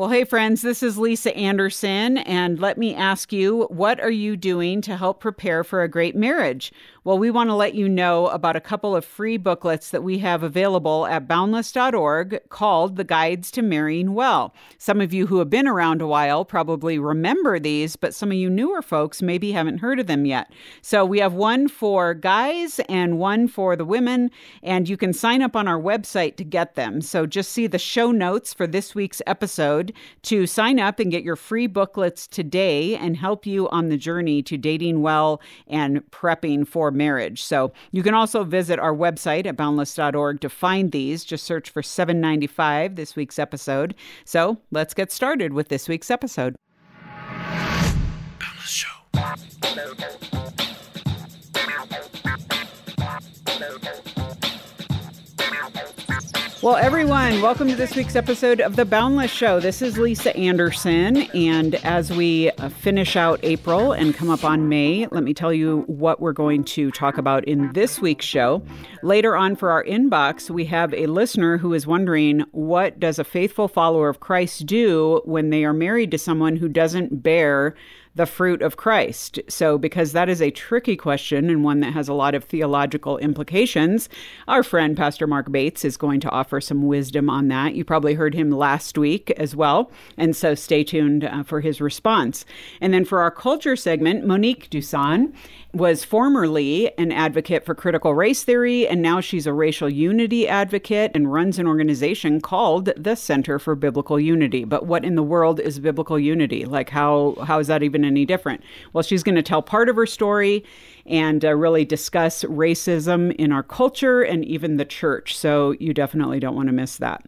Well, hey, friends, this is Lisa Anderson, and let me ask you what are you doing to help prepare for a great marriage? Well, we want to let you know about a couple of free booklets that we have available at boundless.org called The Guides to Marrying Well. Some of you who have been around a while probably remember these, but some of you newer folks maybe haven't heard of them yet. So we have one for guys and one for the women, and you can sign up on our website to get them. So just see the show notes for this week's episode to sign up and get your free booklets today and help you on the journey to dating well and prepping for marriage. So you can also visit our website at boundless.org to find these. Just search for 795 this week's episode. So let's get started with this week's episode. Boundless Show. Well, everyone, welcome to this week's episode of The Boundless Show. This is Lisa Anderson. And as we uh, finish out April and come up on May, let me tell you what we're going to talk about in this week's show. Later on for our inbox, we have a listener who is wondering what does a faithful follower of Christ do when they are married to someone who doesn't bear the fruit of Christ? So, because that is a tricky question and one that has a lot of theological implications, our friend Pastor Mark Bates is going to offer some wisdom on that. You probably heard him last week as well. And so, stay tuned uh, for his response. And then for our culture segment, Monique Duson was formerly an advocate for critical race theory, and now she's a racial unity advocate and runs an organization called the Center for Biblical Unity. But what in the world is biblical unity? Like, how how is that even any different? Well, she's going to tell part of her story and uh, really discuss racism in our culture and even the church. So you definitely don't want to miss that.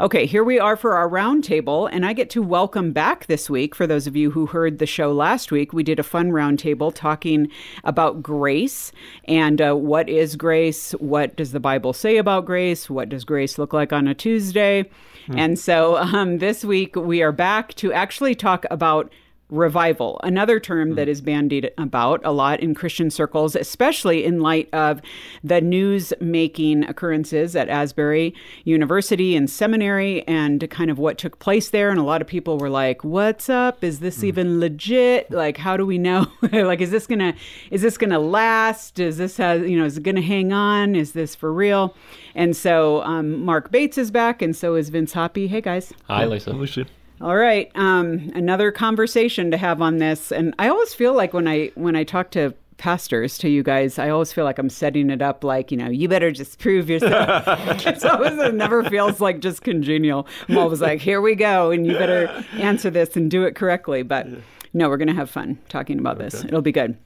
Okay, here we are for our roundtable, and I get to welcome back this week. For those of you who heard the show last week, we did a fun roundtable talking about grace and uh, what is grace, what does the Bible say about grace, what does grace look like on a Tuesday. Hmm. And so um, this week we are back to actually talk about revival, another term that hmm. is bandied about a lot in Christian circles, especially in light of the news making occurrences at Asbury University and seminary and kind of what took place there. And a lot of people were like, What's up? Is this mm. even legit? Like, how do we know? like, is this gonna is this gonna last? Is this has you know, is it gonna hang on? Is this for real? And so um, Mark Bates is back, and so is Vince Hoppy. Hey guys. Hi, Lisa. Lucy. All right, um, another conversation to have on this, and I always feel like when I when I talk to pastors to you guys, I always feel like I'm setting it up like, you know, you better just prove yourself. it's always, it never feels like just congenial. I'm always like, here we go, and you better answer this and do it correctly. But no, we're going to have fun talking about okay. this. It'll be good.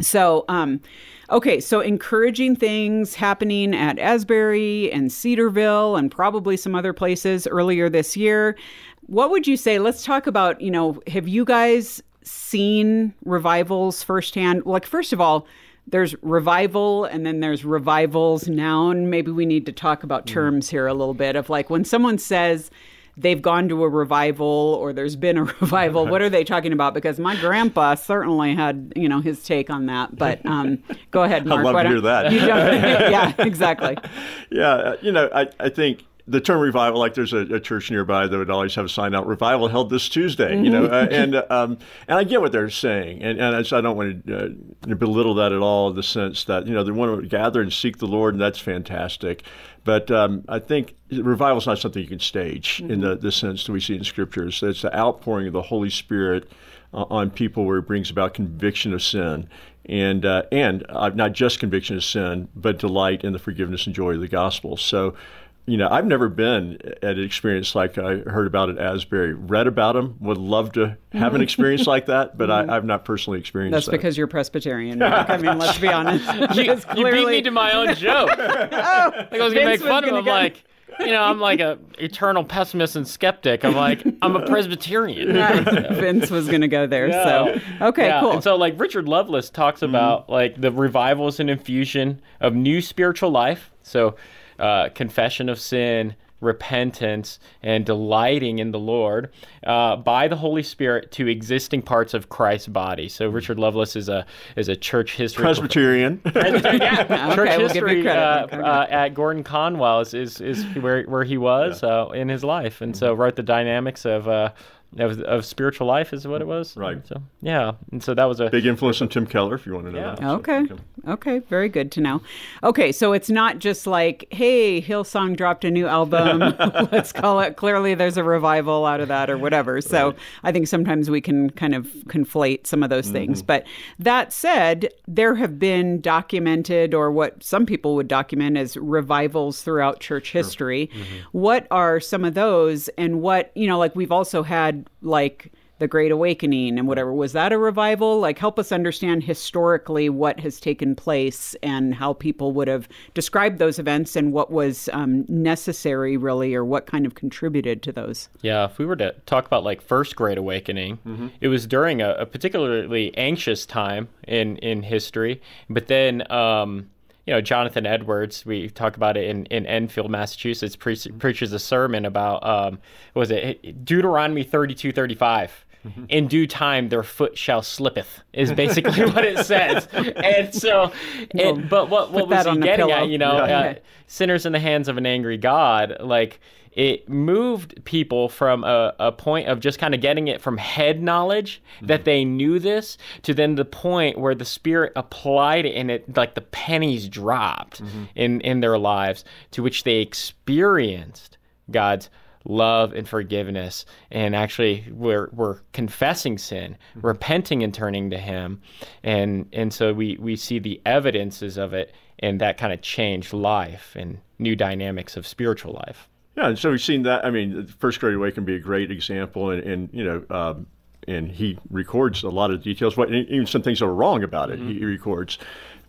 So, um, okay, so encouraging things happening at Asbury and Cedarville and probably some other places earlier this year. What would you say? Let's talk about, you know, have you guys seen revivals firsthand? Like, first of all, there's revival and then there's revivals noun. Maybe we need to talk about mm. terms here a little bit of like when someone says they've gone to a revival or there's been a revival, what are they talking about? Because my grandpa certainly had, you know, his take on that. But um, go ahead, Mark. I'd love to hear that. yeah, exactly. Yeah, you know, I, I think the term revival, like there's a, a, church nearby that would always have a sign out, revival held this Tuesday, mm-hmm. you know, uh, and um, and I get what they're saying, and, and I don't want to uh, belittle that at all in the sense that you know they want to gather and seek the Lord, and that's fantastic, but um, I think revival is not something you can stage mm-hmm. in the, the sense that we see in scriptures. It's the outpouring of the Holy Spirit uh, on people where it brings about conviction of sin and uh, and uh, not just conviction of sin, but delight in the forgiveness and joy of the gospel. So you know, I've never been at an experience like I heard about at Asbury. Read about them, would love to have an experience like that, but I, have not personally experienced That's that. because you're Presbyterian. Mark. I mean, let's be honest. you, clearly... you, beat me to my own joke. oh, like I was going to make fun of him. Get... Like, you know, I'm like a eternal pessimist and skeptic. I'm like, I'm a Presbyterian. Vince was going to go there. Yeah. So, okay, yeah. cool. And so, like, Richard Lovelace talks mm-hmm. about, like, the revivals and infusion of new spiritual life. So, uh, confession of sin, repentance and delighting in the Lord uh, by the Holy Spirit to existing parts of Christ's body. So Richard Lovelace is a is a church history Presbyterian. Presbyterian yeah. church we'll history uh, uh, at Gordon Conwell is, is, is where where he was yeah. Uh, in his life, and mm-hmm. so wrote the dynamics of uh, of, of spiritual life is what it was. Right. So yeah, and so that was a big influence on Tim Keller, if you want to know yeah. that. Okay. So, okay. Very good to know. Okay, so it's not just like, hey, Hillsong dropped a new album. Let's call it. Clearly, there's a revival out of that, or whatever. So right. I think sometimes we can kind of conflate some of those mm-hmm. things. But that said, there have been documented, or what some people would document as revivals throughout church sure. history. Mm-hmm. What are some of those, and what you know, like we've also had like the Great Awakening and whatever. Was that a revival? Like, help us understand historically what has taken place and how people would have described those events and what was um, necessary, really, or what kind of contributed to those. Yeah, if we were to talk about like first Great Awakening, mm-hmm. it was during a, a, particularly anxious time in in history, but then. Um, you know, Jonathan Edwards, we talk about it in, in Enfield, Massachusetts, pre- preaches a sermon about, um, was it Deuteronomy 32, 35. Mm-hmm. In due time, their foot shall slippeth, is basically what it says. And so, and, but what, what was he getting at? You know, yeah. uh, sinners in the hands of an angry God, like, it moved people from a, a point of just kind of getting it from head knowledge mm-hmm. that they knew this to then the point where the spirit applied it and it like the pennies dropped mm-hmm. in in their lives to which they experienced God's love and forgiveness and actually we're we're confessing sin mm-hmm. repenting and turning to him and and so we we see the evidences of it and that kind of changed life and new dynamics of spiritual life yeah, and so we've seen that. I mean, First Great Awakening can be a great example, and, and you know, um, and he records a lot of details. What even some things that are wrong about it, mm-hmm. he, records.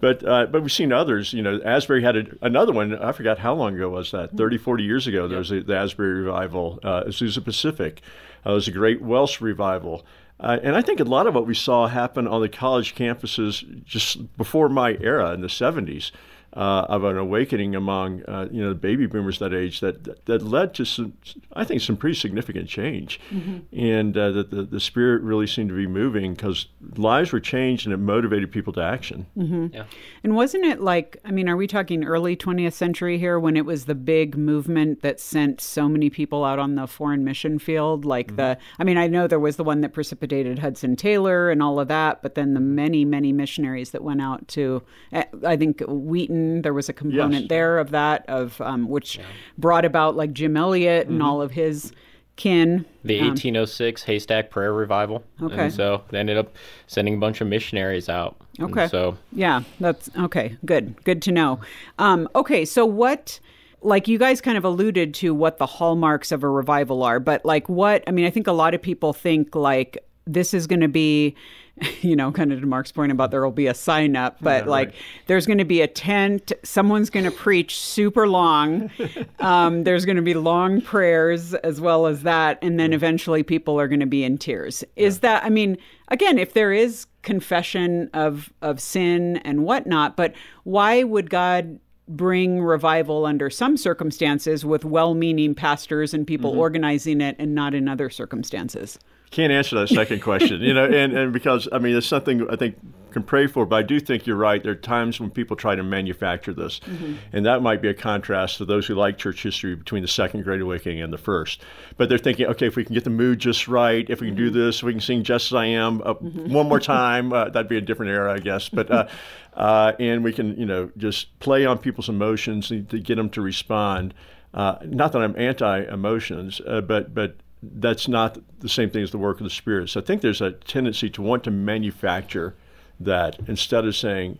But uh, but we've seen others. You know, Asbury had a, another one. I forgot how long ago was that? 30, 40 years ago. There was a, the Asbury revival, uh, Azusa Pacific. Uh, it was a great Welsh revival. Uh, and I think a lot of what we saw happen on the college campuses just before my era in the 70s uh, of an awakening among uh, you know the baby boomers that age that that led to some I think some pretty significant change, mm-hmm. and uh, that the, the spirit really seemed to be moving because lives were changed and it motivated people to action. Mm-hmm. Yeah. And wasn't it like I mean, are we talking early 20th century here when it was the big movement that sent so many people out on the foreign mission field? Like mm-hmm. the I mean, I know there was the one that precipitated Hudson Taylor and all of that, but then the many many missionaries that went out to eh, I think Wheaton there was a component yes. there of that, of um, which yeah. brought about like Jim Elliot and mm-hmm. all of his kin. The um, 1806 Haystack Prayer Revival. Okay. And so they ended up sending a bunch of missionaries out. Okay. And so yeah, that's okay. Good. Good to know. Um, okay, so what? Like you guys kind of alluded to what the hallmarks of a revival are, but like what? I mean, I think a lot of people think like this is going to be you know, kind of to Mark's point about there will be a sign up, but yeah, like right. there's going to be a tent. Someone's going to preach super long. Um, there's going to be long prayers as well as that. And then eventually people are going to be in tears. Is yeah. that, I mean, again, if there is confession of, of sin and whatnot, but why would God bring revival under some circumstances with well meaning pastors and people mm-hmm. organizing it and not in other circumstances? Can't answer that second question, you know, and, and because I mean it's something I think can pray for, but I do think you're right. There are times when people try to manufacture this, mm-hmm. and that might be a contrast to those who like church history between the second Great Awakening and the first. But they're thinking, okay, if we can get the mood just right, if we can mm-hmm. do this, if we can sing "Just as I Am" uh, mm-hmm. one more time, uh, that'd be a different era, I guess. But uh, uh, and we can, you know, just play on people's emotions to get them to respond. Uh, not that I'm anti emotions, uh, but but that's not the same thing as the work of the Spirit. So I think there's a tendency to want to manufacture that instead of saying,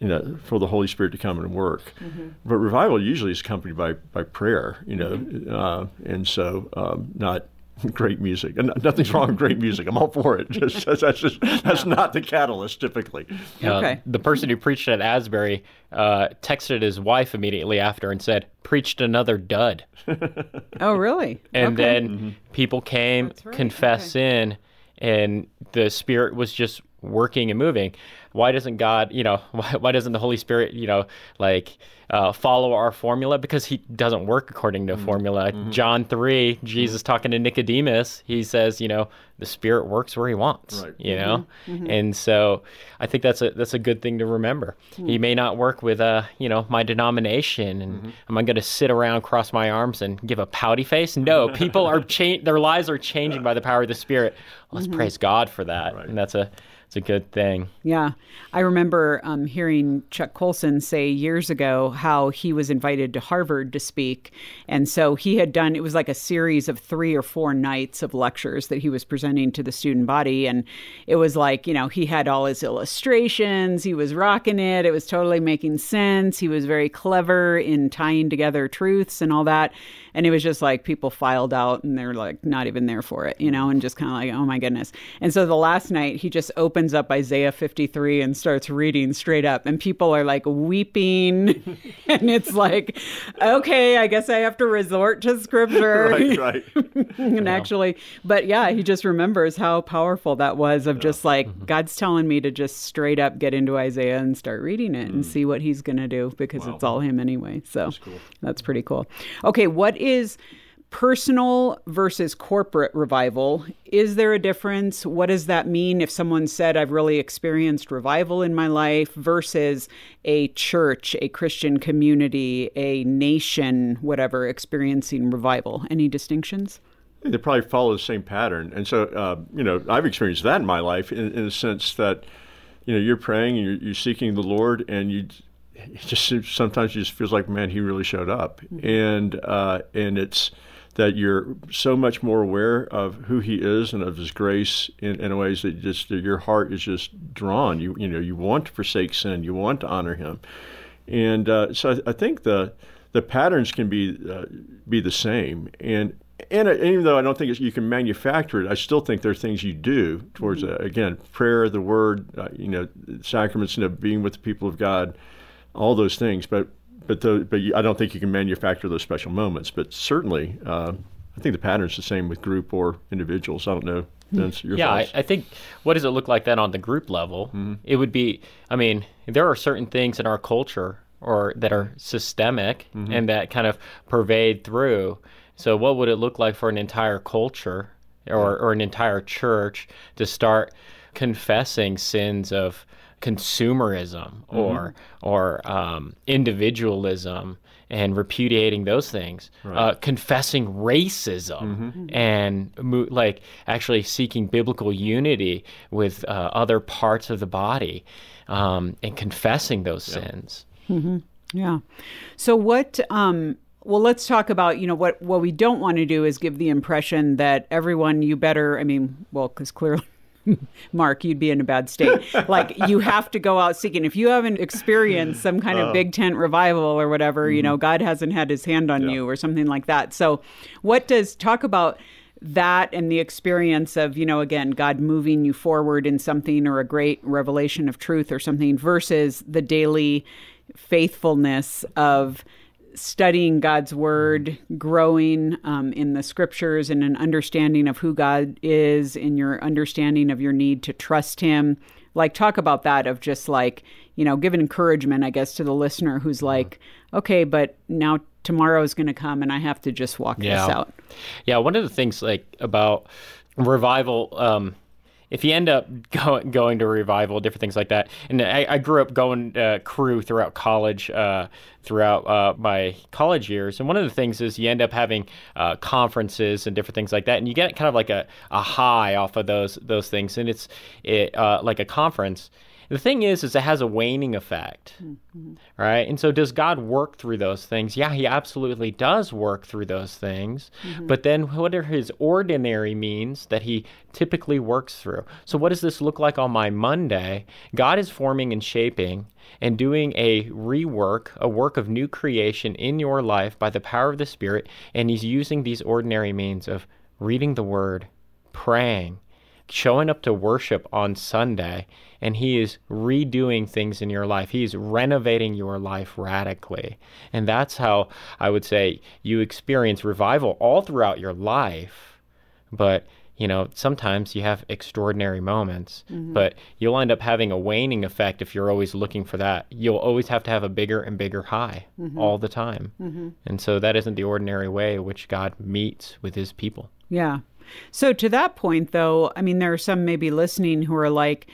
you know, for the Holy Spirit to come and work. Mm-hmm. But revival usually is accompanied by, by prayer, you know, mm-hmm. uh, and so um, not great music. And nothing's wrong with great music. I'm all for it. Just, that's just that's not the catalyst typically. Uh, okay. The person who preached at Asbury uh, texted his wife immediately after and said, "Preached another dud." oh, really? And okay. then mm-hmm. people came, right. confess okay. in, and the Spirit was just working and moving. Why doesn't God, you know, why, why doesn't the Holy Spirit, you know, like uh, follow our formula? Because he doesn't work according to a mm-hmm. formula. Mm-hmm. John 3, Jesus mm-hmm. talking to Nicodemus, he says, you know, the Spirit works where he wants, Right. you know? And so I think that's a, that's a good thing to remember. He mm. may not work with, uh, you know, my denomination and am I going to sit around, cross my arms and give a pouty face? No, people are cha- their lives are changing by the power of the Spirit. Let's praise God for that. And that's a, it's a good thing. Yeah. I remember um, hearing Chuck Colson say years ago how he was invited to Harvard to speak. And so he had done, it was like a series of three or four nights of lectures that he was presenting to the student body. And it was like, you know, he had all his illustrations, he was rocking it, it was totally making sense. He was very clever in tying together truths and all that. And it was just like people filed out and they're like not even there for it, you know, and just kind of like, oh my goodness. And so the last night he just opens up Isaiah 53 and starts reading straight up, and people are like weeping. and it's like, okay, I guess I have to resort to scripture. Right, right. and actually, but yeah, he just remembers how powerful that was of just like, Mm-hmm. God's telling me to just straight up get into Isaiah and start reading it Mm. and see what he's going to do because it's all him anyway. So that's pretty cool. Okay, what is personal versus corporate revival? Is there a difference? What does that mean if someone said, I've really experienced revival in my life versus a church, a Christian community, a nation, whatever, experiencing revival? Any distinctions? They probably follow the same pattern. And so, uh, you know, I've experienced that in my life in, in the sense that, you know, you're praying and you're, you're seeking the Lord and you it just sometimes it just feels like, man, he really showed up. And, uh, and it's that you're so much more aware of who he is and of his grace in, in ways that just that your heart is just drawn. You, you know, you want to forsake sin. You want to honor him. And uh, so I, I think the the patterns can be uh, be the same. And and, uh, even though I don't think it's, you can manufacture it, I still think there are things you do towards uh, again prayer, the word, uh, you know, sacraments, you know, being with the people of God, all those things. But but the, but I don't think you can manufacture those special moments. But certainly, uh, I think the pattern's the same with group or individuals. I don't know. Hmm. Vince, your Yeah, I. I think what does it look like then on the group level? Mm-hmm. It would be, I mean, there are certain things in our culture or that are systemic mm-hmm. and that kind of pervade through. So, what would it look like for an entire culture or, or an entire church to start confessing sins of consumerism or or um, individualism and repudiating those things, uh, confessing racism and mo- like actually seeking biblical unity with uh, other parts of the body um, and confessing those sins. Yeah. So what um well let's talk about, you know, what what we don't want to do is give the impression that everyone you better, I mean, well cuz clearly Mark, you'd be in a bad state. Like you have to go out seeking. If you haven't experienced some kind of oh. big tent revival or whatever, you know, mm-hmm. God hasn't had his hand on you or something like that. So, what does talk about that and the experience of, you know, again, God moving you forward in something or a great revelation of truth or something versus the daily faithfulness of studying God's word, growing um, in the scriptures and an understanding of who God is, in your understanding of your need to trust Him. Like, talk about that of just like, you know, give an encouragement, I guess, to the listener who's like, okay, but now tomorrow is going to come and I have to just walk Yeah. this out. Yeah, one of the things like about revival, um, if you end up going going to revival, different things like that, and I, I grew up going uh, Cru throughout college, uh, throughout uh, my college years, and one of the things is you end up having uh, conferences and different things like that, and you get kind of like a, a high off of those those things, and it's it, uh, like a conference. The thing is, is it has a waning effect, mm-hmm. right? And so, does God work through those things? Yeah, He absolutely does work through those things. Mm-hmm. But then, what are His ordinary means that He typically works through? So, what does this look like on my Monday? God is forming and shaping and doing a rework, a work of new creation in your life by the power of the Spirit, and He's using these ordinary means of reading the Word, praying, showing up to worship on Sunday and he is redoing things in your life. He is renovating your life radically. And that's how I would say you experience revival all throughout your life. But you know, sometimes you have extraordinary moments, mm-hmm. but you'll end up having a waning effect if you're always looking for that. You'll always have to have a bigger and bigger high mm-hmm. all the time. Mm-hmm. And so that isn't the ordinary way which God meets with his people. Yeah. So to that point, though, I mean, there are some maybe listening who are like,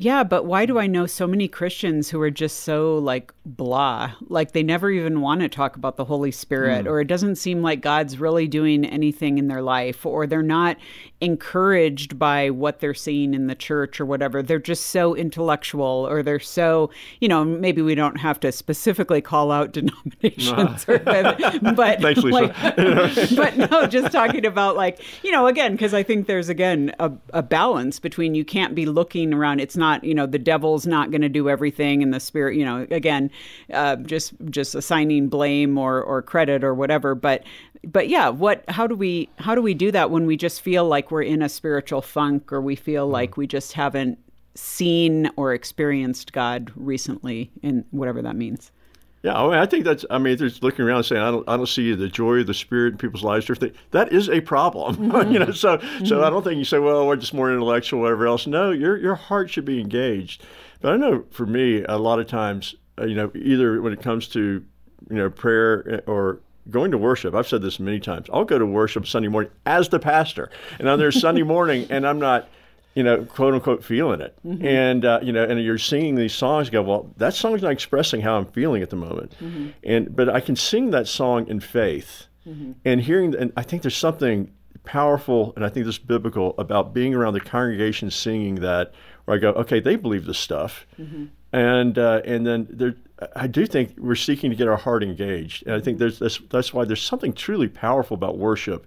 yeah, but why do I know so many Christians who are just so like blah? Like they never even want to talk about the Holy Spirit, mm. or it doesn't seem like God's really doing anything in their life, or they're not encouraged by what they're seeing in the church or whatever. They're just so intellectual, or they're so, you know, maybe we don't have to specifically call out denominations, or, but Thanks, Lisa. like, but no, just talking about like, you know, again, because I think there's again a, a balance between you can't be looking around. It's not, you know, the devil's not going to do everything, and the spirit, you know, again, uh, just just assigning blame or or credit or whatever. But but yeah, what? How do we how do we do that when we just feel like we're in a spiritual funk or we feel like we just haven't seen or experienced God recently, in whatever that means. Yeah, I, mean, I think that's. I mean, just looking around and saying, I don't, I don't see the joy of the Spirit in people's lives. That is a problem, you mm-hmm. know. So, so I mm-hmm. don't think you say, well, we're just more intellectual, whatever else. No, your your heart should be engaged. But I know for me, a lot of times, uh, you know, either when it comes to, you know, prayer uh, or going to worship. I've said this many times. I'll go to worship Sunday morning as the pastor, and I'm there Sunday morning, and I'm not you know, quote unquote, feeling it. Mm-hmm. And, uh, you know, and you're singing these songs, you go, well, that song's not expressing how I'm feeling at the moment. Mm-hmm. And, but I can sing that song in faith mm-hmm. and hearing, and I think there's something powerful, and I think this is biblical about being around the congregation singing that, where I go, okay, they believe this stuff. And, uh, and then there, I do think we're seeking to get our heart engaged. And I think there's, that's, that's why there's something truly powerful about worship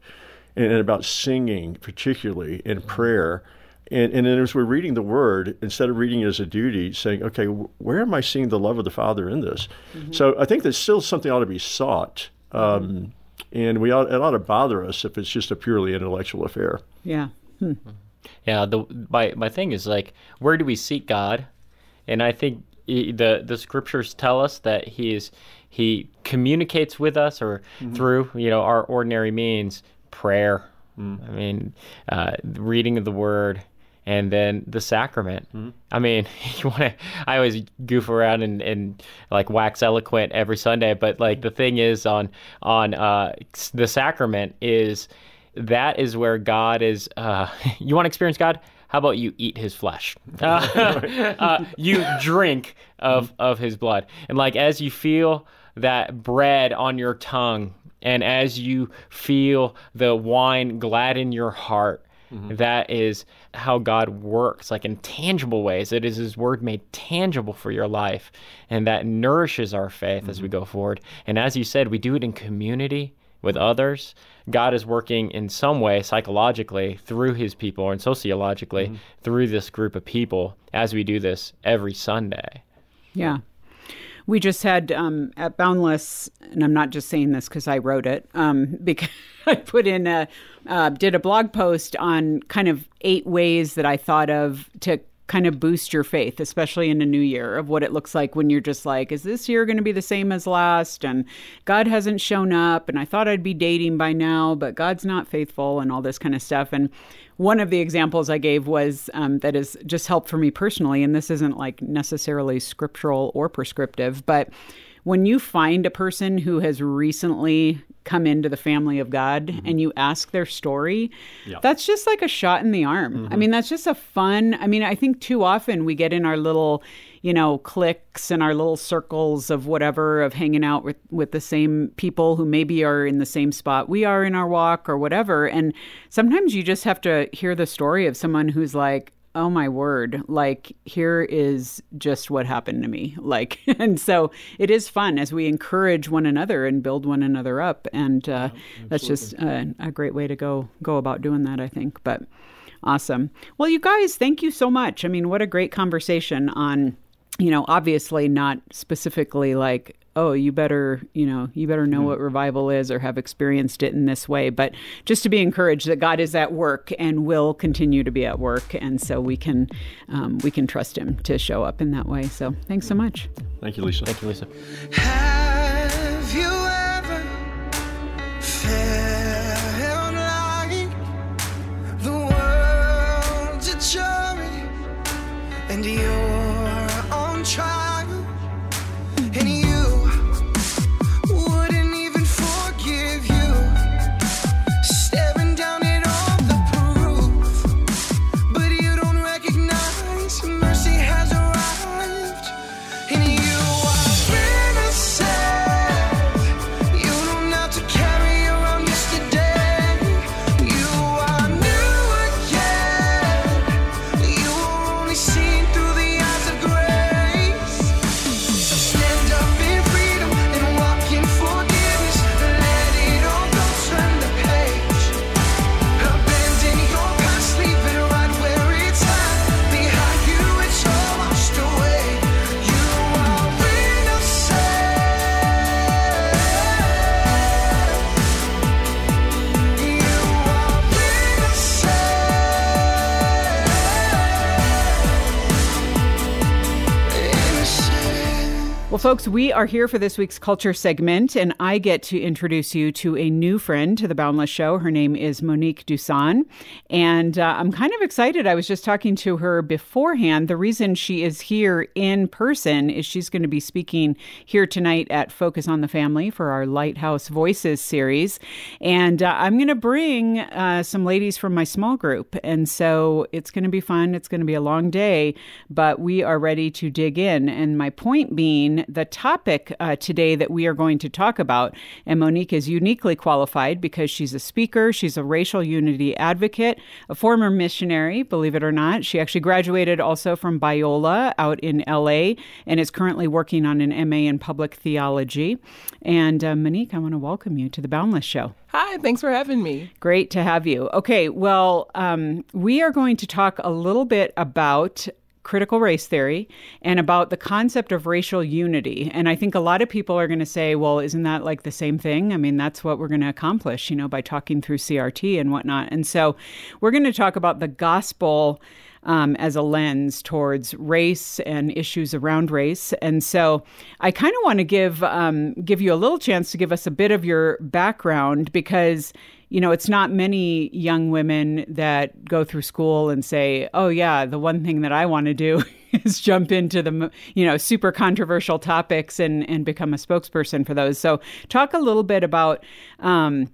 and, and about singing, particularly in prayer. And, and then as we're reading the word, instead of reading it as a duty, saying, okay, where am I seeing the love of the Father in this? Mm-hmm. So I think there's still something ought to be sought. Um, mm-hmm. and we ought, it ought to bother us if it's just a purely intellectual affair. Yeah. Hmm. Yeah, the my my thing is like, where do we seek God? And I think the the scriptures tell us that he is he communicates with us or mm-hmm. through you know our ordinary means, prayer. Mm. I mean, uh, reading of the word. And then the sacrament. I mean, you want to. I always goof around and, and like wax eloquent every Sunday, but like the thing is on on uh, the sacrament is that is where God is. Uh, you want to experience God? How about you eat His flesh? Uh, uh, you drink of of His blood, and like as you feel that bread on your tongue, and as you feel the wine gladden your heart, Mm-hmm. that is how God works, like in tangible ways. It is His Word made tangible for your life, and that nourishes our faith as we mm-hmm. go forward. And as you said, we do it in community with others. God is working in some way psychologically through His people and sociologically mm-hmm. through this group of people as we do this every Sunday. Yeah. We just had um, at Boundless, and I'm not just saying this because I wrote it, um, because I put in a, uh, did a blog post on kind of eight ways that I thought of to kind of boost your faith, especially in a new year, of what it looks like when you're just like, is this year going to be the same as last? And God hasn't shown up, and I thought I'd be dating by now, but God's not faithful, and all this kind of stuff. And one of the examples I gave was um, that has just helped for me personally, and this isn't like necessarily scriptural or prescriptive, but when you find a person who has recently come into the family of God mm-hmm. and you ask their story, that's just like a shot in the arm. I mm-hmm. mean, that's just a fun. I mean, I think too often we get in our little, you know, cliques and our little circles of whatever of hanging out with with the same people who maybe are in the same spot we are in our walk or whatever. And sometimes you just have to hear the story of someone who's like, oh my word like here is just what happened to me like and so it is fun as we encourage one another and build one another up and uh, that's just a, a great way to go go about doing that i think but awesome. Well you guys thank you so much. I mean what a great conversation on you know obviously not specifically like oh, you better, you know, you better know mm-hmm. what revival is or have experienced it in this way. But just to be encouraged that God is at work and will continue to be at work, and so we can um, we can trust Him to show up in that way. So thanks so much. Thank you, Lisa. Thank you, Lisa. Have you ever and you? Folks, we are here for this week's culture segment, and I get to introduce you to a new friend to the Boundless Show. Her name is Monique Duson, and uh, I'm kind of excited. I was just talking to her beforehand. The reason she is here in person is she's going to be speaking here tonight at Focus on the Family for our Lighthouse Voices series, and uh, I'm going to bring uh, some ladies from my small group, and so it's going to be fun. It's going to be a long day, but we are ready to dig in. And my point being, topic uh, today that we are going to talk about, and Monique is uniquely qualified because she's a speaker, she's a racial unity advocate, a former missionary, believe it or not. She actually graduated also from Biola out in LA and is currently working on an MA in public theology. And uh, Monique, I want to welcome you to the Boundless Show. Hi, thanks for having me. Great to have you. Okay, well, um, we are going to talk a little bit about critical race theory and about the concept of racial unity. And I think a lot of people are going to say, well, isn't that like the same thing? I mean, that's what we're going to accomplish, you know, by talking through CRT and whatnot. And so we're going to talk about the gospel. Um, as a lens towards race and issues around race, and so I kind of want to give um, give you a little chance to give us a bit of your background because you know, it's not many young women that go through school and say, "Oh yeah, the one thing that I want to do is jump into the, you know, super controversial topics and and become a spokesperson for those." So, talk a little bit about um,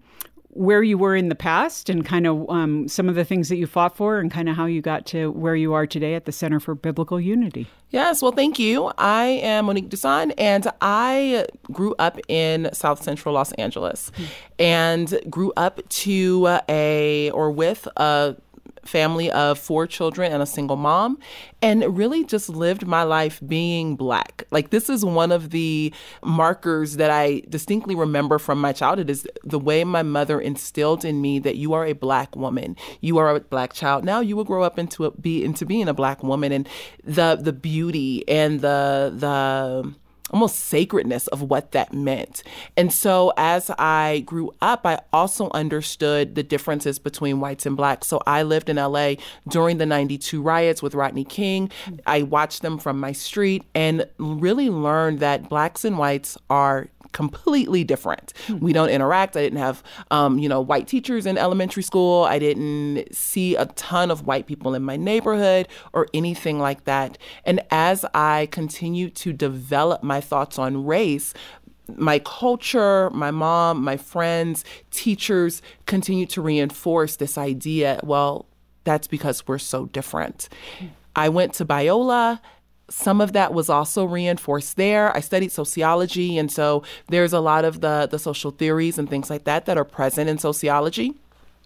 where you were in the past and kind of um, some of the things that you fought for and kind of how you got to where you are today at the Center for Biblical Unity. Yes, well, thank you. I am Monique Duson, and I grew up in South Central Los Angeles and grew up to a, or with a, family of four children and a single mom and really just lived my life being black. Like this is one of the markers that i distinctly remember from my childhood is the way my mother instilled in me that you are a black woman. You are a black child. Now you will grow up into a, be into being a black woman and the the beauty and the the almost sacredness of what that meant. And so as I grew up, I also understood the differences between whites and blacks. So I lived in LA during the 92 riots with Rodney King. I watched them from my street and really learned that blacks and whites are completely different. We don't interact. I didn't have, um, you know, white teachers in elementary school. I didn't see a ton of white people in my neighborhood or anything like that. And as I continued to develop my thoughts on race, my culture, my mom, my friends, teachers continue to reinforce this idea. Well, that's because we're so different. I went to Biola some of that was also reinforced there. I studied sociology, and so there's a lot of the, the social theories and things like that that are present in sociology.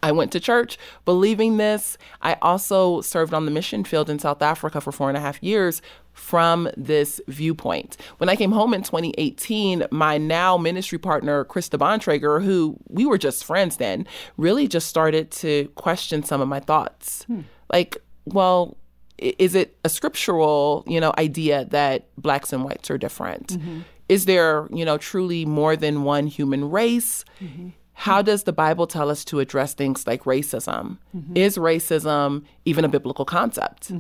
I went to church believing this. I also served on the mission field in South Africa for four and a half years from this viewpoint. When I came home in 2018, my now ministry partner, Krista Bontrager, who we were just friends then, really just started to question some of my thoughts. Hmm. Like, well, is it a scriptural, you know, idea that blacks and whites are different? Mm-hmm. Is there, you know, truly more than one human race? Mm-hmm. How does the Bible tell us to address things like racism? Mm-hmm. Is racism even a biblical concept?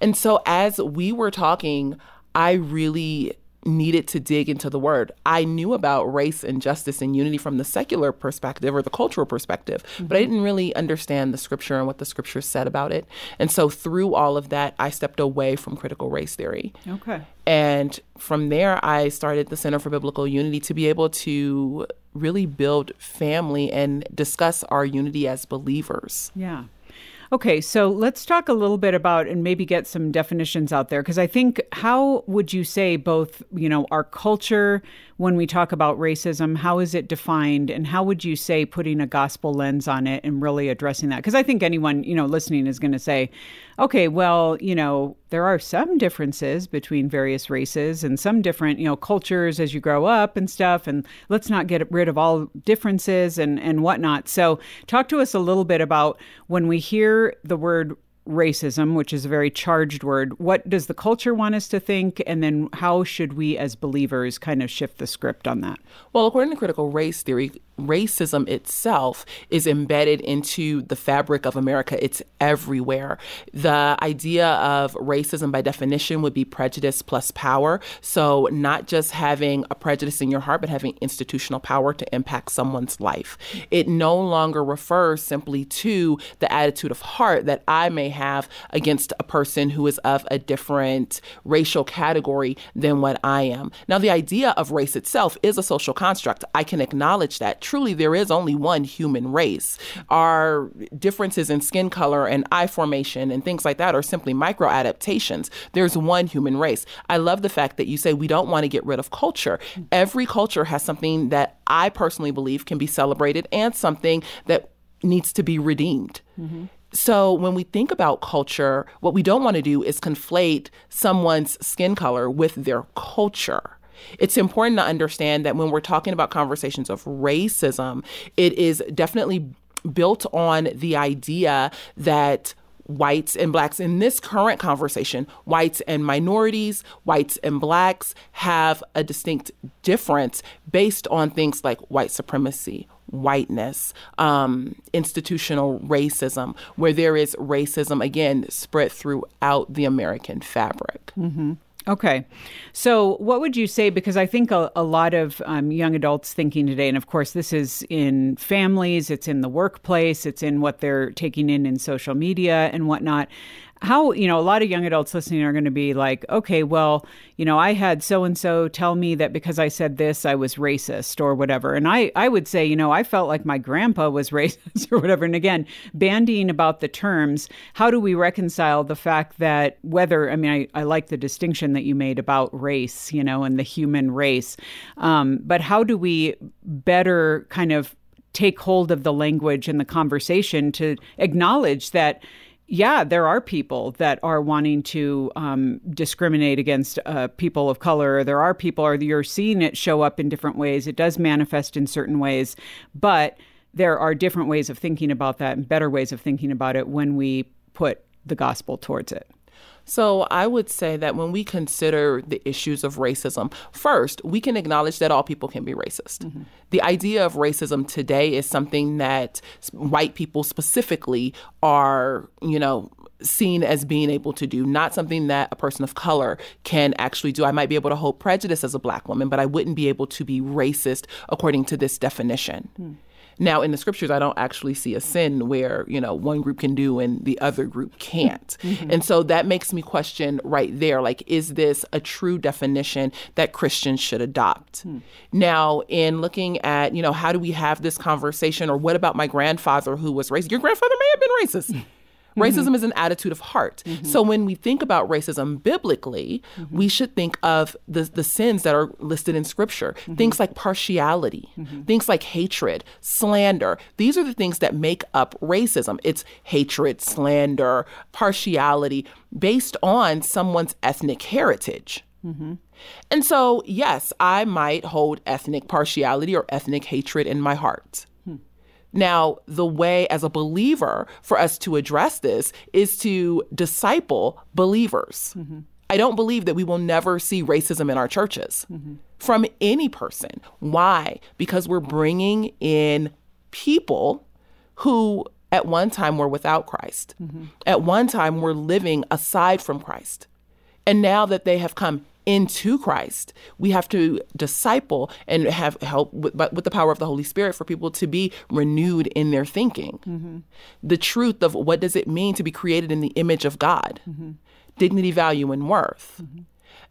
And so as we were talking, I really needed to dig into the word. I knew about race and justice and unity from the secular perspective or the cultural perspective, but I mm-hmm. didn't really understand the scripture and what the scripture said about it. And so through all of that, I stepped away from critical race theory. Okay. And from there, I started the Center for Biblical Unity to be able to really build family and discuss our unity as believers. Yeah. Okay, so let's talk a little bit about and maybe get some definitions out there because I think how would you say both, you know, our culture when we talk about racism, how is it defined and how would you say putting a gospel lens on it and really addressing that? Because I think anyone, you know, listening is going to say, okay, well, you know, there are some differences between various races and some different, you know, cultures as you grow up and stuff. And let's not get rid of all differences and, and whatnot. So, talk to us a little bit about when we hear the word racism, which is a very charged word, what does the culture want us to think? And then how should we as believers kind of shift the script on that? Well, according to critical race theory, racism itself is embedded into the fabric of America. It's everywhere. The idea of racism, by definition, would be prejudice plus power. So, not just having a prejudice in your heart, but having institutional power to impact someone's life. It no longer refers simply to the attitude of heart that I may have against a person who is of a different racial category than what I am. Now, the idea of race itself is a social construct. I can acknowledge that truly there is only one human race. Our differences in skin color and eye formation and things like that are simply micro adaptations. There's one human race. I love the fact that you say we don't want to get rid of culture. Every culture has something that I personally believe can be celebrated and something that needs to be redeemed. So when we think about culture, what we don't want to do is conflate someone's skin color with their culture. It's important to understand that when we're talking about conversations of racism, it is definitely built on the idea that whites and blacks in this current conversation, whites and minorities, whites and blacks have a distinct difference based on things like white supremacy, whiteness, um, institutional racism, where there is racism, again, spread throughout the American fabric. Okay. So, what would you say? Because I think a, a lot of um, young adults thinking today, and of course, this is in families, it's in the workplace, it's in what they're taking in in social media and whatnot. How, you know, a lot of young adults listening are going to be like, okay, well, you know, I had so and so tell me that because I said this, I was racist or whatever. And I, I would say, you know, I felt like my grandpa was racist or whatever. And again, bandying about the terms, how do we reconcile the fact that whether, I mean, I, I like the distinction that you made about race, you know, and the human race. Um, but how do we better kind of take hold of the language and the conversation to acknowledge that yeah, there are people that are wanting to um, discriminate against uh, people of color. There are people, or you're seeing it show up in different ways. It does manifest in certain ways, but there are different ways of thinking about that and better ways of thinking about it when we put the gospel towards it. So I would say that when we consider the issues of racism, first, we can acknowledge that all people can be racist. Mm-hmm. The idea of racism today is something that white people specifically are, you know, seen as being able to do, not something that a person of color can actually do. I might be able to hold prejudice as a black woman, but I wouldn't be able to be racist according to this definition. Hmm. Now, in the scriptures, I don't actually see a sin where, you know, one group can do and the other group can't. Mm-hmm. And so that makes me question right there like, is this a true definition that Christians should adopt? Hmm. Now, in looking at, you know, how do we have this conversation or what about my grandfather who was racist? Your grandfather may have been racist. Mm-hmm. Racism is an attitude of heart. Mm-hmm. So when we think about racism biblically, mm-hmm. we should think of the, the sins that are listed in scripture. Things like partiality, things like hatred, slander. These are the things that make up racism. It's hatred, slander, partiality based on someone's ethnic heritage. And so, yes, I might hold ethnic partiality or ethnic hatred in my heart. Now, the way as a believer for us to address this is to disciple believers. I don't believe that we will never see racism in our churches from any person. Why? Because we're bringing in people who at one time were without Christ, at one time were living aside from Christ. And now that they have come into Christ. We have to disciple and have help with, but with the power of the Holy Spirit for people to be renewed in their thinking. Mm-hmm. The truth of what does it mean to be created in the image of God, mm-hmm. dignity, value, and worth. Mm-hmm.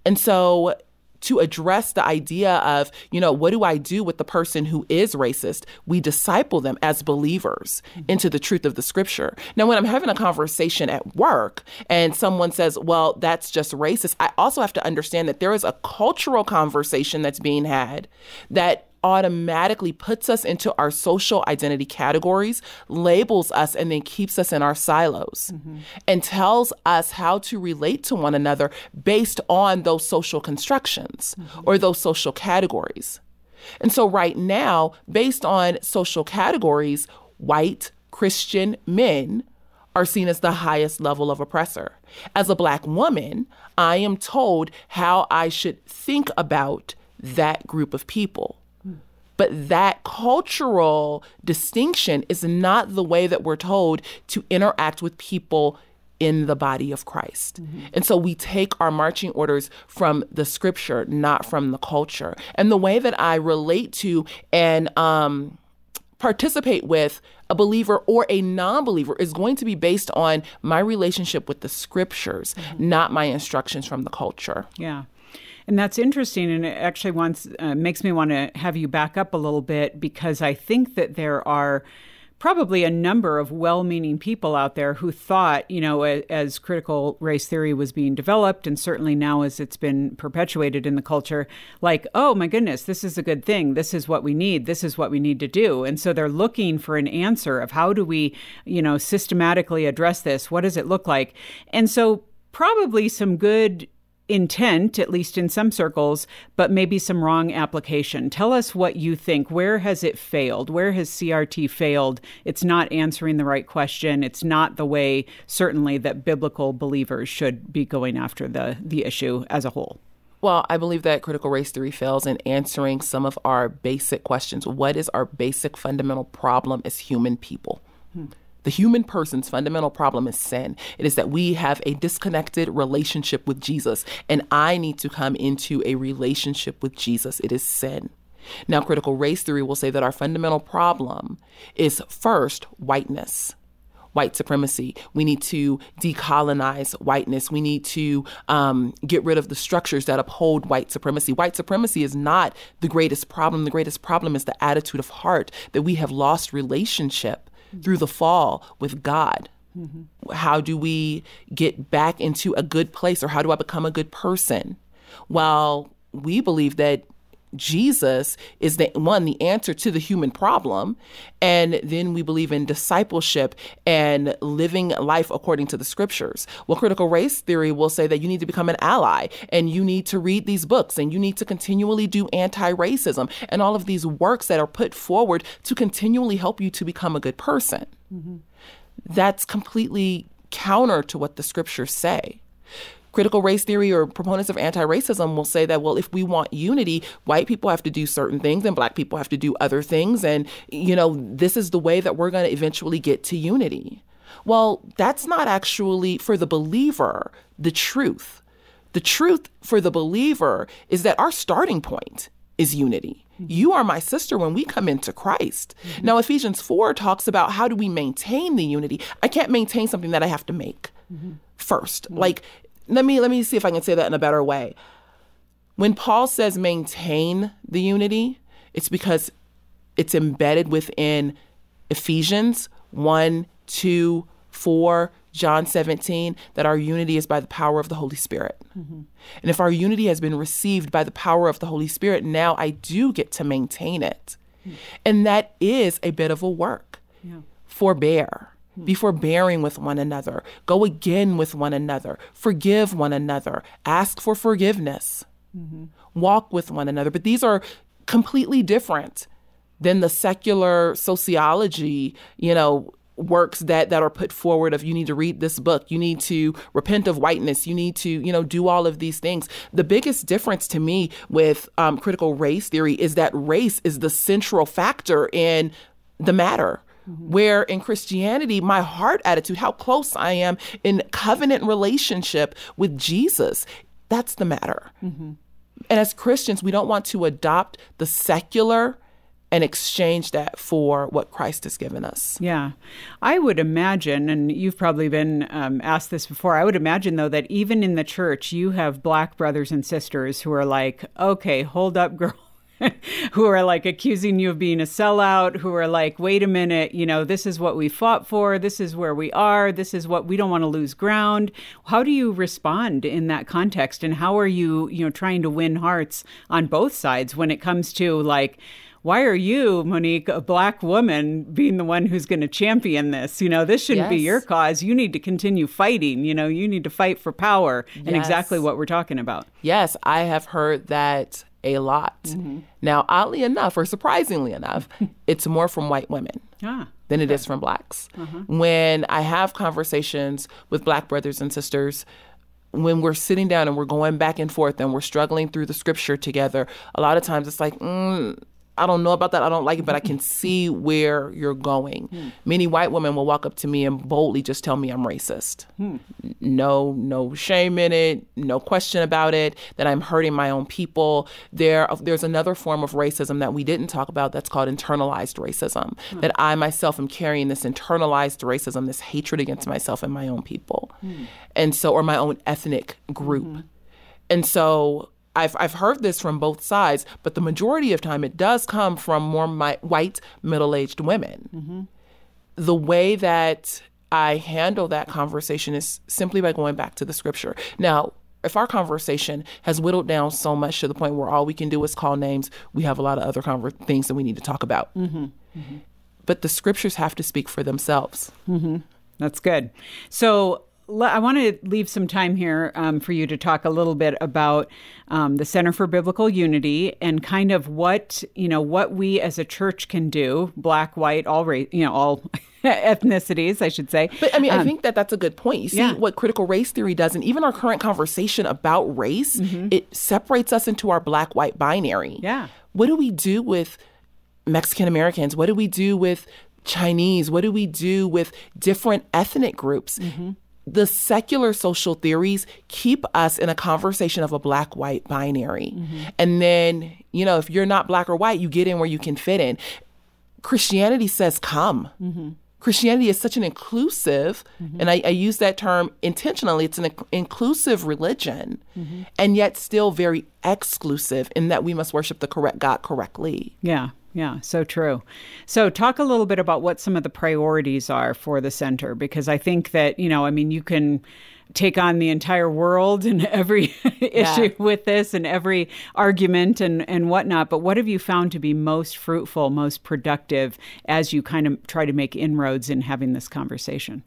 And so to address the idea of, you know, what do I do with the person who is racist? We disciple them as believers mm-hmm. into the truth of the scripture. Now, when I'm having a conversation at work and someone says, well, that's just racist, I also have to understand that there is a cultural conversation that's being had that automatically puts us into our social identity categories, labels us, and then keeps us in our silos mm-hmm. and tells us how to relate to one another based on those social constructions mm-hmm. or those social categories. And so, right now, based on social categories, white Christian men are seen as the highest level of oppressor. As a black woman, I am told how I should think about that group of people. But that cultural distinction is not the way that we're told to interact with people in the body of Christ. And so we take our marching orders from the scripture, not from the culture. And the way that I relate to and um, participate with a believer or a non believer is going to be based on my relationship with the scriptures, not my instructions from the culture. Yeah. And that's interesting, and it actually wants uh, makes me want to have you back up a little bit because I think that there are probably a number of well-meaning people out there who thought, you know, as critical race theory was being developed, and certainly now as it's been perpetuated in the culture, like, oh my goodness, this is a good thing. This is what we need. This is what we need to do. And so they're looking for an answer of how do we, you know, systematically address this? What does it look like? And so probably some good intent, at least in some circles, but maybe some wrong application. Tell us what you think. Where has it failed? Where has CRT failed? It's not answering the right question. It's not the way, certainly, that biblical believers should be going after the, the issue as a whole. Well, I believe that critical race theory fails in answering some of our basic questions. What is our basic fundamental problem as human people? Hmm. The human person's fundamental problem is sin. It is that we have a disconnected relationship with Jesus, and I need to come into a relationship with Jesus. It is sin. Now, critical race theory will say that our fundamental problem is first whiteness white supremacy. We need to decolonize whiteness. We need to um, get rid of the structures that uphold white supremacy. White supremacy is not the greatest problem. The greatest problem is the attitude of heart that we have lost relationship through the fall with God. How do we get back into a good place or how do I become a good person? Well, we believe that Jesus is the one, the answer to the human problem. And then we believe in discipleship and living life according to the scriptures. Well, critical race theory will say that you need to become an ally and you need to read these books and you need to continually do anti racism and all of these works that are put forward to continually help you to become a good person. Mm-hmm. That's completely counter to what the scriptures say critical race theory or proponents of anti-racism will say that well if we want unity white people have to do certain things and black people have to do other things. And you know this is the way that we're going to eventually get to unity. Well that's not actually for the believer the truth. The truth for the believer is that our starting point is unity. Mm-hmm. You are my sister when we come into Christ. Mm-hmm. Now, Ephesians 4 talks about how do we maintain the unity. I can't maintain something that I have to make mm-hmm. 1st Like, let me let me see if I can say that in a better way. When Paul says maintain the unity, it's because it's embedded within Ephesians 1, 2, 4, John 17, that our unity is by the power of the Holy Spirit. Mm-hmm. And if our unity has been received by the power of the Holy Spirit, now I do get to maintain it. Hmm. And that is a bit of a work. Forbear. Be forbearing with one another. Go again with one another. Forgive one another. Ask for forgiveness. Walk with one another. But these are completely different than the secular sociology, you know, works that that are put forward of you need to read this book you need to repent of whiteness you need to you know do all of these things the biggest difference to me with um, critical race theory is that race is the central factor in the matter where in Christianity, my heart attitude, how close I am in covenant relationship with Jesus, That's the matter. And as Christians, we don't want to adopt the secular and exchange that for what Christ has given us. Yeah. I would imagine, and you've probably been um, asked this before, I would imagine, though, that even in the church, you have black brothers and sisters who are like, okay, hold up, girl. who are like accusing you of being a sellout, who are like, wait a minute, you know, this is what we fought for, this is where we are, this is what we don't want to lose ground. How do you respond in that context? And how are you, you know, trying to win hearts on both sides when it comes to like, why are you, Monique, a black woman, being the one who's going to champion this? You know, this shouldn't be your cause. You need to continue fighting. You know, you need to fight for power and exactly what we're talking about. Yes, I have heard that a lot. Now, oddly enough, or surprisingly enough, it's more from white women. Ah, than it is from blacks. When I have conversations with black brothers and sisters, when we're sitting down and we're going back and forth and we're struggling through the scripture together, a lot of times it's like, mm, I don't know about that. I don't like it, but I can see where you're going. Hmm. Many white women will walk up to me and boldly just tell me I'm racist. Hmm. No, no shame in it, no question about it. That I'm hurting my own people. There, there's another form of racism that we didn't talk about. That's called internalized racism. Hmm. That I myself am carrying this internalized racism, this hatred against myself and my own people, and so or my own ethnic group. And so I've, I've heard this from both sides, but the majority of time it does come from more my, white middle aged women. Mm-hmm. The way that I handle that conversation is simply by going back to the scripture. Now, if our conversation has whittled down so much to the point where all we can do is call names, we have a lot of other conver- things that we need to talk about. Mm-hmm. Mm-hmm. But the scriptures have to speak for themselves. That's good. So I want to leave some time here um, for you to talk a little bit about um, the Center for Biblical Unity and kind of what you know what we as a church can do, black, white, all race, you know, all ethnicities, I should say. But I mean, I think that that's a good point. You see, yeah. what critical race theory does, and even our current conversation about race, it separates us into our black white binary. Yeah. What do we do with Mexican Americans? What do we do with Chinese? What do we do with different ethnic groups? The secular social theories keep us in a conversation of a black white binary. Mm-hmm. And then, you know, if you're not black or white, you get in where you can fit in. Christianity says come. Mm-hmm. Christianity is such an inclusive, mm-hmm. and I, I use that term intentionally, it's an inc- inclusive religion, and yet still very exclusive in that we must worship the correct God correctly. Yeah, yeah, so true. So, talk a little bit about what some of the priorities are for the center, because I think that, you know, I mean, you can take on the entire world and every issue with this and every argument and, and whatnot. But what have you found to be most fruitful, most productive as you kind of try to make inroads in having this conversation?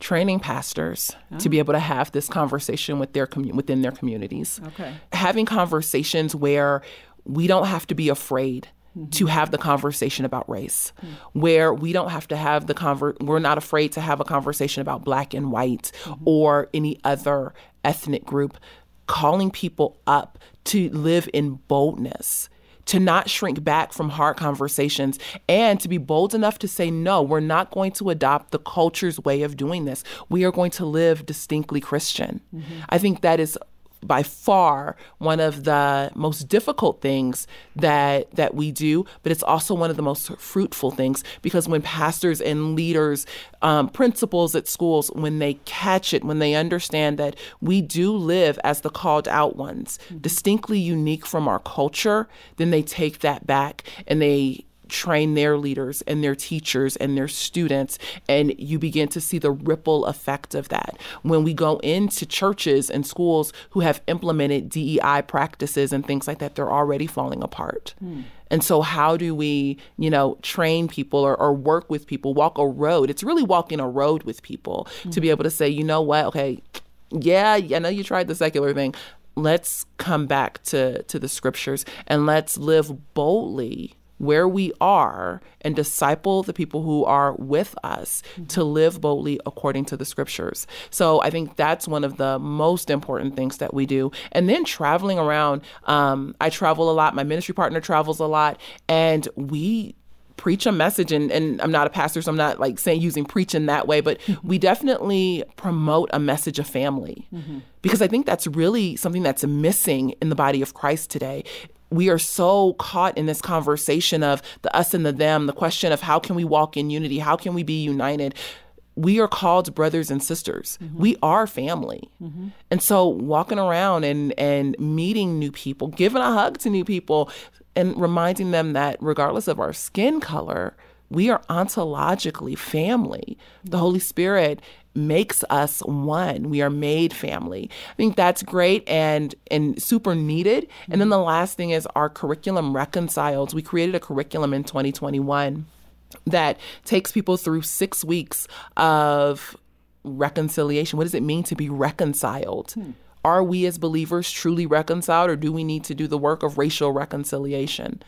Training pastors to be ah. able to have this conversation with their commu- within their communities. Okay. Having conversations where we don't have to be afraid to have the conversation about race, where we don't have to have the conver- we're not afraid to have a conversation about black and white or any other ethnic group, calling people up to live in boldness to not shrink back from hard conversations and to be bold enough to say, no, we're not going to adopt the culture's way of doing this. We are going to live distinctly Christian. Mm-hmm. I think that is by far one of the most difficult things that that we do but it's also one of the most fruitful things because when pastors and leaders um, principals at schools when they catch it when they understand that we do live as the called out ones distinctly unique from our culture then they take that back and they train their leaders and their teachers and their students and you begin to see the ripple effect of that. When we go into churches and schools who have implemented DEI practices and things like that they're already falling apart. Hmm. And so how do we you know train people or, or work with people walk a road? It's really walking a road with people to be hmm. able to say you know what? Okay yeah i know you tried the secular thing. Let's come back to to the scriptures and let's live boldly where we are and disciple the people who are with us to mm-hmm. live boldly according to the scriptures. So I think that's one of the most important things that we do. And then traveling around, um, I travel a lot. My ministry partner travels a lot, and we preach a message. And, and i'm not a pastor so i'm not like saying using preach in that way. But mm-hmm. we definitely promote a message of family. Mm-hmm. Because i think that's really something that's missing in the body of christ today we are so caught in this conversation of the us and the them the question of how can we walk in unity how can we be united we are called brothers and sisters. Mm-hmm. We are family. Mm-hmm. And so walking around and and meeting new people, giving a hug to new people and reminding them that regardless of our skin color, we are ontologically family. The mm-hmm. Holy Spirit makes us one. We are made family. I think that's great and and super needed. And then the last thing is our curriculum reconciled. We created a curriculum in 2021 that takes people through six weeks of reconciliation. What does it mean to be reconciled? Hmm. Are we as believers truly reconciled, or do we need to do the work of racial reconciliation?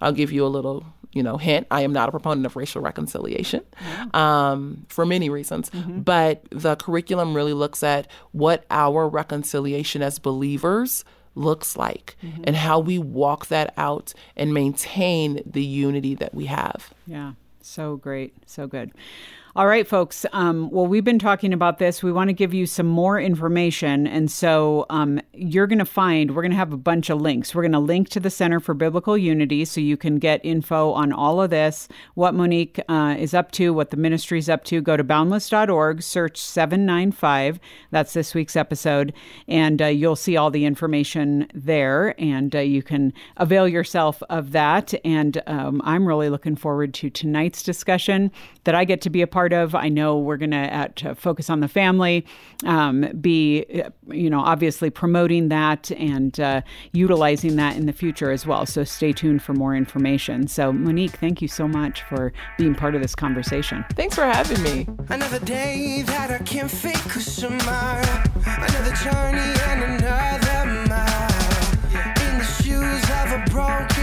I'll give you a little, you know, hint. I am not a proponent of racial reconciliation mm-hmm. um, for many reasons, mm-hmm. but the curriculum really looks at what our reconciliation as believers looks like mm-hmm. and how we walk that out and maintain the unity that we have. Yeah, so great, so good. All right, folks. Um, well, we've been talking about this. We want to give you some more information. And so um, you're going to find, we're going to have a bunch of links. We're going to link to the Center for Biblical Unity so you can get info on all of this, what Monique uh, is up to, what the ministry's up to. Go to boundless.org, search 795. That's this week's episode. And uh, you'll see all the information there. And uh, you can avail yourself of that. And um, I'm really looking forward to tonight's discussion that I get to be a part of. I know we're going to focus on the family, um, be, uh, you know, obviously promoting that and uh, utilizing that in the future as well. So stay tuned for more information. So, Monique, thank you so much for being part of this conversation. Thanks for having me. Another day that I can't fake cause tomorrow Another journey and another mile In the shoes of a broken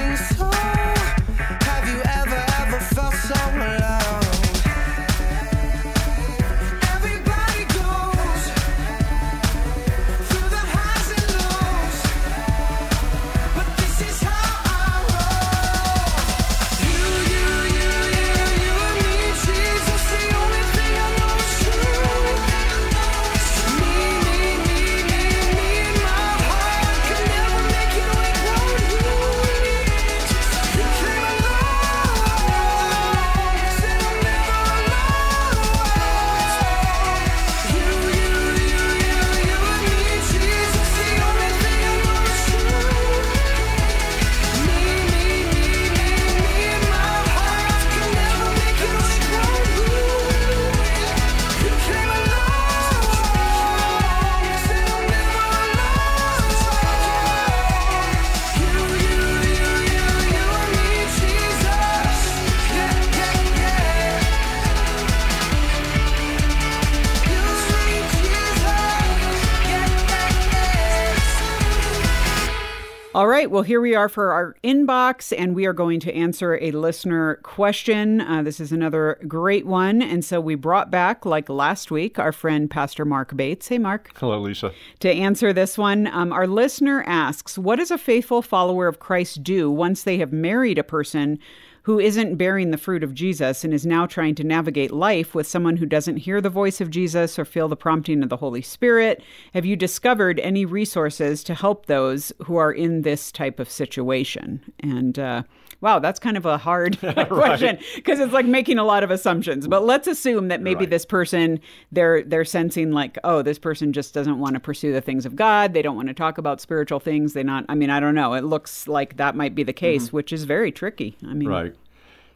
right. Well, here we are for our inbox, and we are going to answer a listener question. Uh, this is another great one. And so we brought back, like last week, our friend Pastor Mark Bates. Hey, Mark. Hello, Lisa. To answer this one, um, our listener asks What does a faithful follower of Christ do once they have married a person who isn't bearing the fruit of Jesus and is now trying to navigate life with someone who doesn't hear the voice of Jesus or feel the prompting of the Holy Spirit? Have you discovered any resources to help those who are in this type of situation? And, uh, Wow, that's kind of a hard question because it's like making a lot of assumptions. But let's assume that maybe Right. this person they're they're sensing like, oh, this person just doesn't want to pursue the things of God. They don't want to talk about spiritual things. They not. I mean, I don't know. It looks like that might be the case, which is very tricky. I mean, Right.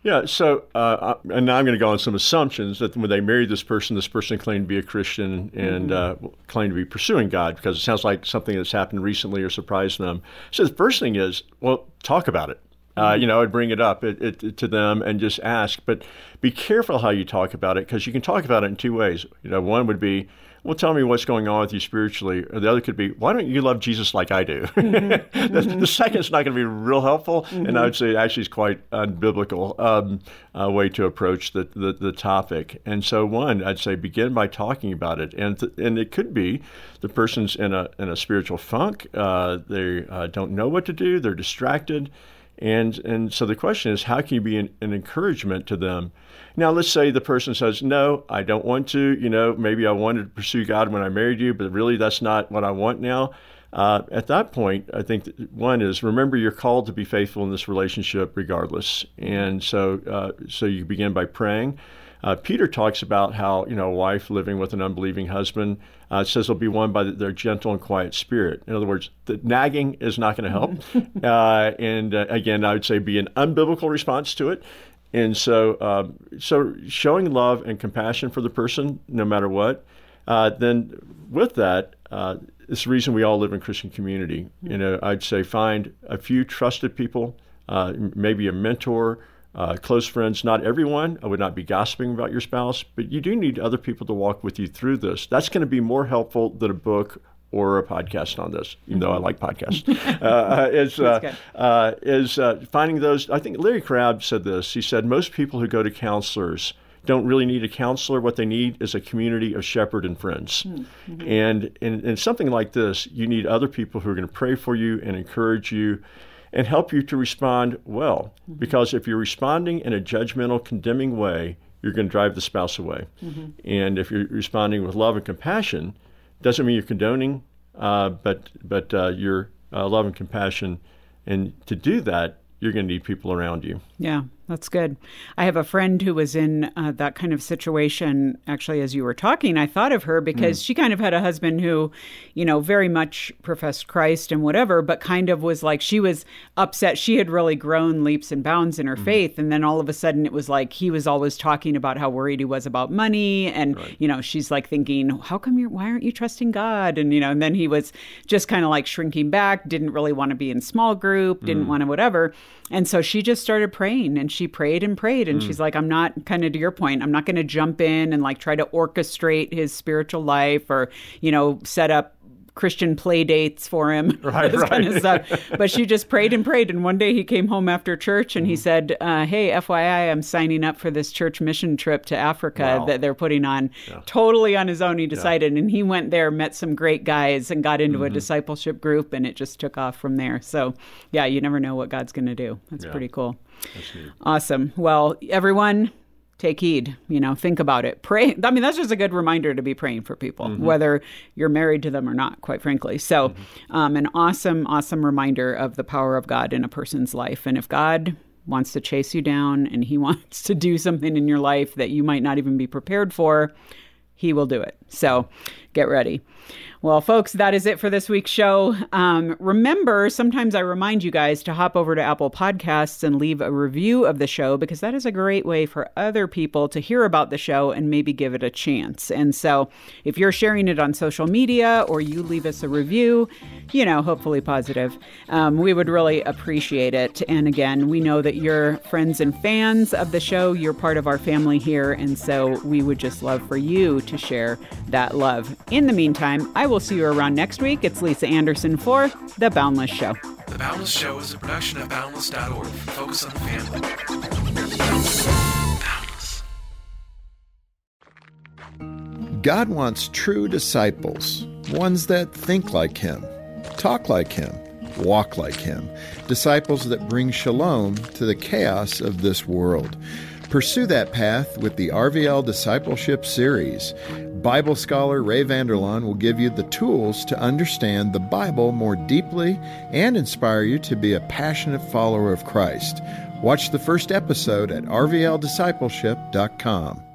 Yeah. So, uh, and now I'm going to go on some assumptions that when they married this person, this person claimed to be a Christian and uh, claimed to be pursuing God because it sounds like something that's happened recently or surprised them. So the first thing is, well, talk about it. Uh, you know, I'd bring it up it, it, to them and just ask, but be careful how you talk about it because you can talk about it in two ways. You know, one would be, well, tell me what's going on with you spiritually. Or the other could be, why don't you love Jesus like I do? the, the second is not going to be real helpful, and I would say it actually is quite unbiblical um, uh, way to approach the, the, the topic. And so, one, I'd say begin by talking about it, and th- and it could be the person's in a in a spiritual funk. Uh, they uh, don't know what to do. They're distracted. And, and so the question is, how can you be an, an encouragement to them? Now, let's say the person says, No, I don't want to. You know, maybe I wanted to pursue God when I married you, but really that's not what I want now. Uh, at that point, I think one is remember you're called to be faithful in this relationship regardless. And so, uh, so you begin by praying. Uh, Peter talks about how you know a wife living with an unbelieving husband uh, says they'll be won by their gentle and quiet spirit. In other words, the nagging is not going to help. uh, and uh, again, I would say be an unbiblical response to it. And so, um, so showing love and compassion for the person, no matter what. Uh, then, with that, uh, it's the reason we all live in Christian community. You know, I'd say find a few trusted people, uh, maybe a mentor, uh, close friends. Not everyone. I would not be gossiping about your spouse, but you do need other people to walk with you through this. That's going to be more helpful than a book or a podcast on this, even though I like podcasts, uh, is, uh, uh, is uh, finding those. I think Larry Crabb said this. He said, Most people who go to counselors don't really need a counselor. What they need is a community of shepherd and friends. Mm-hmm. And in, in something like this, you need other people who are going to pray for you and encourage you and help you to respond well. Mm-hmm. Because if you're responding in a judgmental, condemning way, you're going to drive the spouse away. Mm-hmm. And if you're responding with love and compassion, doesn't mean you're condoning, uh, but but uh, you're uh, love and compassion. And to do that, you're going to need people around you. Yeah, that's good. I have a friend who was in uh, that kind of situation. Actually, as you were talking, I thought of her because Mm. she kind of had a husband who, you know, very much professed Christ and whatever, but kind of was like she was upset. She had really grown leaps and bounds in her Mm-hmm. faith. And then all of a sudden it was like he was always talking about how worried he was about money. And, you know, she's like thinking, how come you're, why aren't you trusting God? And, you know, and then he was just kind of like shrinking back, didn't really want to be in small group, Mm. didn't want to whatever. And so she just started praying and she prayed and prayed. And she's like, I'm not, kind of to your point, I'm not going to jump in and like try to orchestrate his spiritual life or, you know, set up Christian play dates for him, Right, this kind of right. stuff. But she just prayed and prayed. And one day he came home after church and he Mm-hmm. said, uh, Hey, FYI, I'm signing up for this church mission trip to Africa Wow. that they're putting on totally on his own. He decided. And he went there, met some great guys, and got into Mm-hmm. a discipleship group. And it just took off from there. So, yeah, you never know what God's going to do. That's Yeah. pretty cool. Awesome. Well, everyone, take heed. You know, think about it. Pray. I mean, that's just a good reminder to be praying for people, whether you're married to them or not, quite frankly. So, um, an awesome, awesome reminder of the power of God in a person's life. And if God wants to chase you down and he wants to do something in your life that you might not even be prepared for, he will do it. So get ready. Well, folks, that is it for this week's show. Um, remember, sometimes I remind you guys to hop over to Apple Podcasts and leave a review of the show because that is a great way for other people to hear about the show and maybe give it a chance. And so if you're sharing it on social media or you leave us a review, you know, hopefully positive, um, we would really appreciate it. And again, we know that you're friends and fans of the show. You're part of our family here. And so we would just love for you to share that love. In the meantime, I will see you around next week. It's Lisa Anderson for The Boundless Show. The Boundless Show is a production of Boundless.org. Focus on the family. Boundless. God wants true disciples, ones that think like Him, talk like Him, walk like Him, disciples that bring shalom to the chaos of this world. Pursue that path with the RVL Discipleship Series. Bible scholar Ray Vander Laan will give you the tools to understand the Bible more deeply and inspire you to be a passionate follower of Christ. Watch the first episode at rvldiscipleship.com.